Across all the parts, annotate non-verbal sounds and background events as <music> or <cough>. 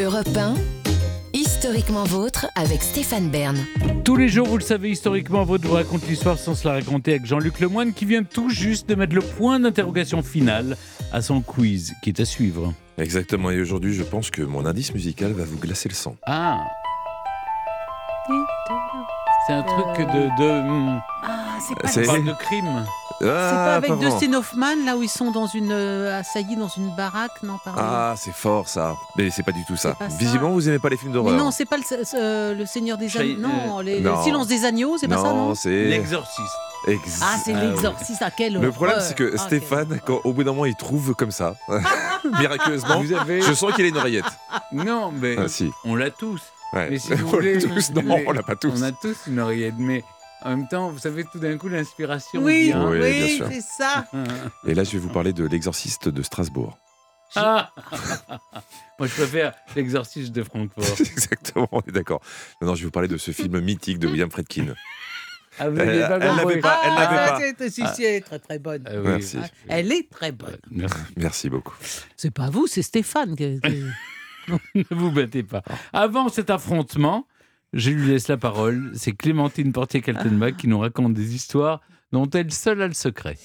Europe 1, historiquement vôtre avec Stéphane Bern. Tous les jours, vous le savez, historiquement, votre vous raconte l'histoire sans se la raconter avec Jean-Luc Lemoine qui vient tout juste de mettre le point d'interrogation final à son quiz qui est à suivre. Exactement, et aujourd'hui je pense que mon indice musical va vous glacer le sang. Ah C'est un truc de. de hmm, Ah, c'est pas, C'est- parle de crime. c'est pas Ah, avec. Dustin Hoffman, là où ils sont dans une euh, assaillis dans une baraque, non pardon. Ah, c'est fort ça. Mais c'est pas du tout ça. Visiblement, vous aimez pas les films Mais d'horreur. non, c'est pas le, le Seigneur des Agneaux. Non, les- non. le Silence des Agneaux, c'est pas ça, non c'est. L'exorciste. Ex- Ah, c'est Ah, l'exorciste, à quelle Le problème, c'est que Ah, Stéphane, quand, au bout d'un moment, il trouve comme ça, <laughs> miraculeusement, Vous avez. je sens qu'il a une oreillette. Non, mais Ah, si. on l'a tous. Ouais. Mais si <laughs> vous on l'a voulez, tous. Non, les- on l'a pas tous. On a tous une oreillette, mais en même temps, vous savez, tout d'un coup, l'inspiration Oui, vient. Oui, bien oui, sûr. c'est ça. <laughs> Et là, je vais vous parler de l'exorciste de Strasbourg. Ah <laughs> Moi, je préfère l'exorciste de Francfort. <laughs> Exactement, on est d'accord. Non, non, je vais vous parler de ce film mythique de William Friedkin. Ah, vous Elle- n'avez pas elle l'avait pas, elle Ah, l'avait pas. c'est- Si, si, elle est très très bonne. Ah oui. Merci. Ah, Elle est très bonne. Merci. Merci beaucoup. C'est pas vous, c'est Stéphane. Ne vous battez pas. Avant cet affrontement, je lui laisse la parole. C'est Clémentine Portier-Kaltenbach qui nous raconte des histoires dont elle seule a le secret.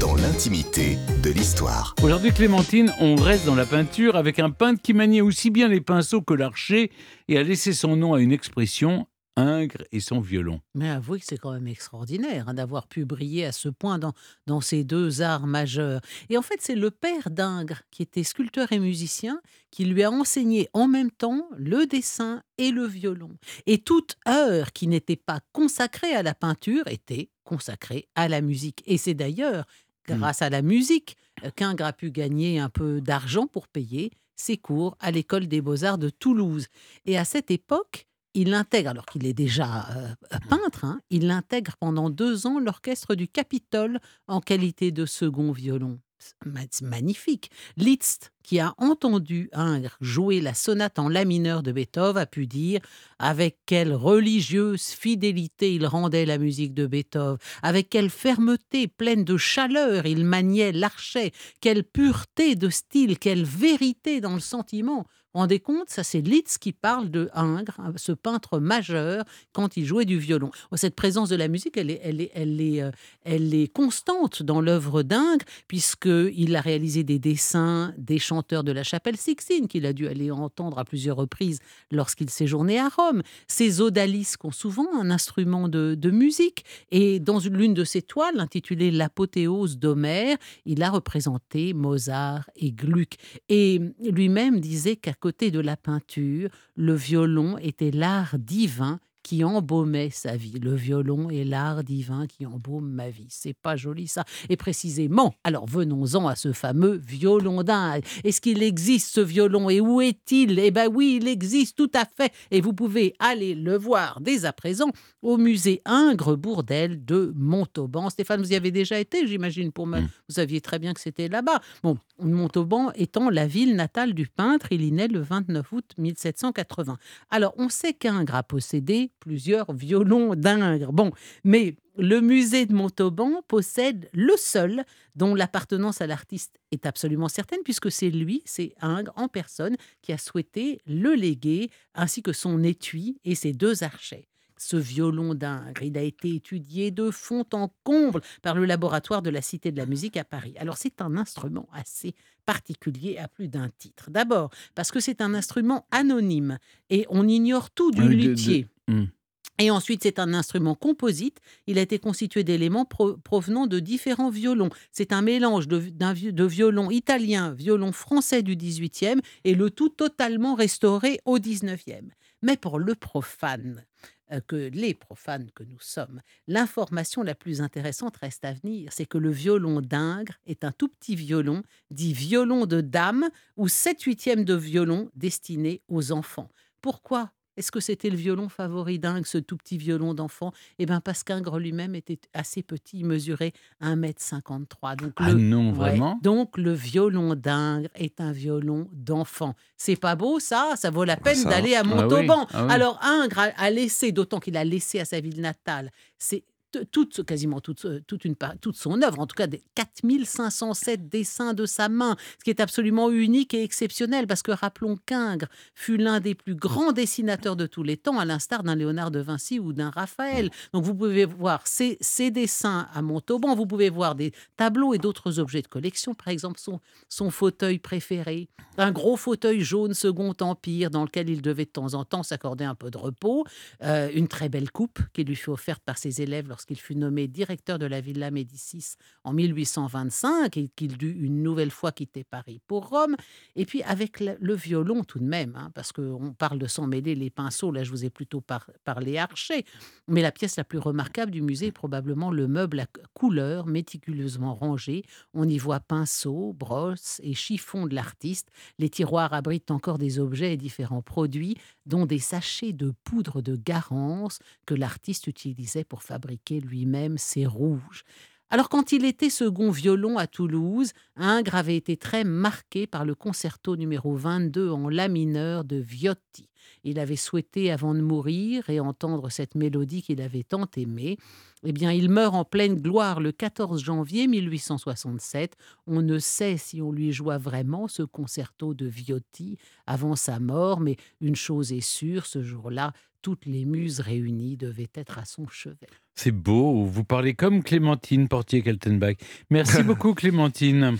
dans l'intimité de l'histoire. Aujourd'hui, Clémentine, on reste dans la peinture avec un peintre qui maniait aussi bien les pinceaux que l'archer et a laissé son nom à une expression Ingres et son violon. Mais avouez que c'est quand même extraordinaire hein, d'avoir pu briller à ce point dans, dans ces deux arts majeurs. Et en fait, c'est le père d'Ingres, qui était sculpteur et musicien, qui lui a enseigné en même temps le dessin et le violon. Et toute heure qui n'était pas consacrée à la peinture était consacrée à la musique. Et c'est d'ailleurs grâce à la musique euh, qu'Ingres a pu gagner un peu d'argent pour payer ses cours à l'école des beaux-arts de Toulouse. Et à cette époque, il intègre, alors qu'il est déjà euh, peintre, hein, il intègre pendant deux ans l'orchestre du Capitole en qualité de second violon. C'est magnifique. Liszt, qui a entendu Ingres jouer la sonate en la mineur de Beethoven, a pu dire avec quelle religieuse fidélité il rendait la musique de Beethoven, avec quelle fermeté pleine de chaleur il maniait l'archet, quelle pureté de style, quelle vérité dans le sentiment. Vous vous rendez compte, ça c'est Liszt qui parle de Ingres, hein, ce peintre majeur, quand il jouait du violon. Oh, Cette présence de la musique, elle est, euh, elle est constante dans l'œuvre d'Ingres, puisqu'il a réalisé des dessins des chanteurs de la chapelle Sixtine, qu'il a dû aller entendre à plusieurs reprises lorsqu'il séjournait à Rome. Ces odalisques ont souvent un instrument de, de musique. Et dans une- l'une de ses toiles, intitulée L'apothéose d'Homère, il a représenté Mozart et Gluck. Et lui-même disait qu'à côté de la peinture, le violon était l'art divin qui embaumait sa vie. Le violon est l'art divin qui embaume ma vie. C'est pas joli ça. Et précisément, alors venons-en à ce fameux violon d'Inde. Est-ce qu'il existe ce violon? Et où est-il? Eh ben oui, il existe tout à fait. Et vous pouvez aller le voir dès à présent au musée Ingres Bourdelle de Montauban. Stéphane, vous y avez déjà été, j'imagine, pour me... Mm. Vous saviez très bien que c'était là-bas. Bon, Montauban étant la ville natale du peintre, il y naît le 29 août 1780. Alors, on sait qu'Ingres a possédé plusieurs violons d'Ingres. Bon, mais le musée de Montauban possède le seul dont l'appartenance à l'artiste est absolument certaine, puisque c'est lui, c'est Ingres en personne, qui a souhaité le léguer, ainsi que son étui et ses deux archets. Ce violon d'Ingres, il a été étudié de fond en comble par le laboratoire de la Cité de la musique à Paris. Alors c'est un instrument assez particulier à plus d'un titre. D'abord parce que c'est un instrument anonyme et on ignore tout du luthier. Hmm. Et ensuite, c'est un instrument composite. Il a été constitué d'éléments pro- provenant de différents violons. C'est un mélange de, de violon italien, violon français du 18e, et le tout totalement restauré au 19e. Mais pour le profane, euh, que les profanes que nous sommes, l'information la plus intéressante reste à venir. C'est que le violon d'Ingres est un tout petit violon, dit violon de dame, ou 7 huitièmes de violon destiné aux enfants. Pourquoi est-ce que c'était le violon favori d'Ingres, ce tout petit violon d'enfant? Eh bien, parce qu'Ingres lui-même était assez petit, il mesurait 1m53. Donc, Ah le, non, Ouais. vraiment? Donc, le violon d'Ingres est un violon d'enfant. C'est pas beau, ça? Ça vaut la peine ça. d'aller à Ah oui, Montauban. ah oui. Alors, Ingres a, a laissé, d'autant qu'il a laissé à sa ville natale, c'est toute, quasiment toute, euh, toute, une, toute son œuvre, en tout cas des 4507 dessins de sa main, ce qui est absolument unique et exceptionnel, parce que rappelons qu'Ingres fut l'un des plus grands dessinateurs de tous les temps, à l'instar d'un Léonard de Vinci ou d'un Raphaël. Donc vous pouvez voir ces, ces dessins à Montauban, vous pouvez voir des tableaux et d'autres objets de collection, par exemple son, son fauteuil préféré, un gros fauteuil jaune Second Empire dans lequel il devait de temps en temps s'accorder un peu de repos, euh, une très belle coupe qui lui fut offerte par ses élèves lorsqu'il fut nommé directeur de la Villa Médicis en 1825 et qu'il dut une nouvelle fois quitter Paris pour Rome. Et puis avec le, violon tout de même, hein, parce qu'on parle de s'en mêler les pinceaux, là je vous ai plutôt par- parlé archer, mais la pièce la plus remarquable du musée est probablement le meuble à couleur méticuleusement rangé. On y voit pinceaux, brosses et chiffons de l'artiste. Les tiroirs abritent encore des objets et différents produits, dont des sachets de poudre de Garance que l'artiste utilisait pour lui-même ses rouges. Alors quand il était second violon à Toulouse, Ingres avait été très marqué par le concerto numéro 22 en la mineur de Viotti. Il avait souhaité, avant de mourir et entendre cette mélodie qu'il avait tant aimée, eh bien, il meurt en pleine gloire le 14 janvier 1867. On ne sait si on lui joua vraiment ce concerto de Viotti avant sa mort, mais une chose est sûre, ce jour-là, toutes les muses réunies devaient être à son chevet. C'est beau, vous parlez comme Clémentine Portier-Kaltenbach. Merci <laughs> beaucoup Clémentine.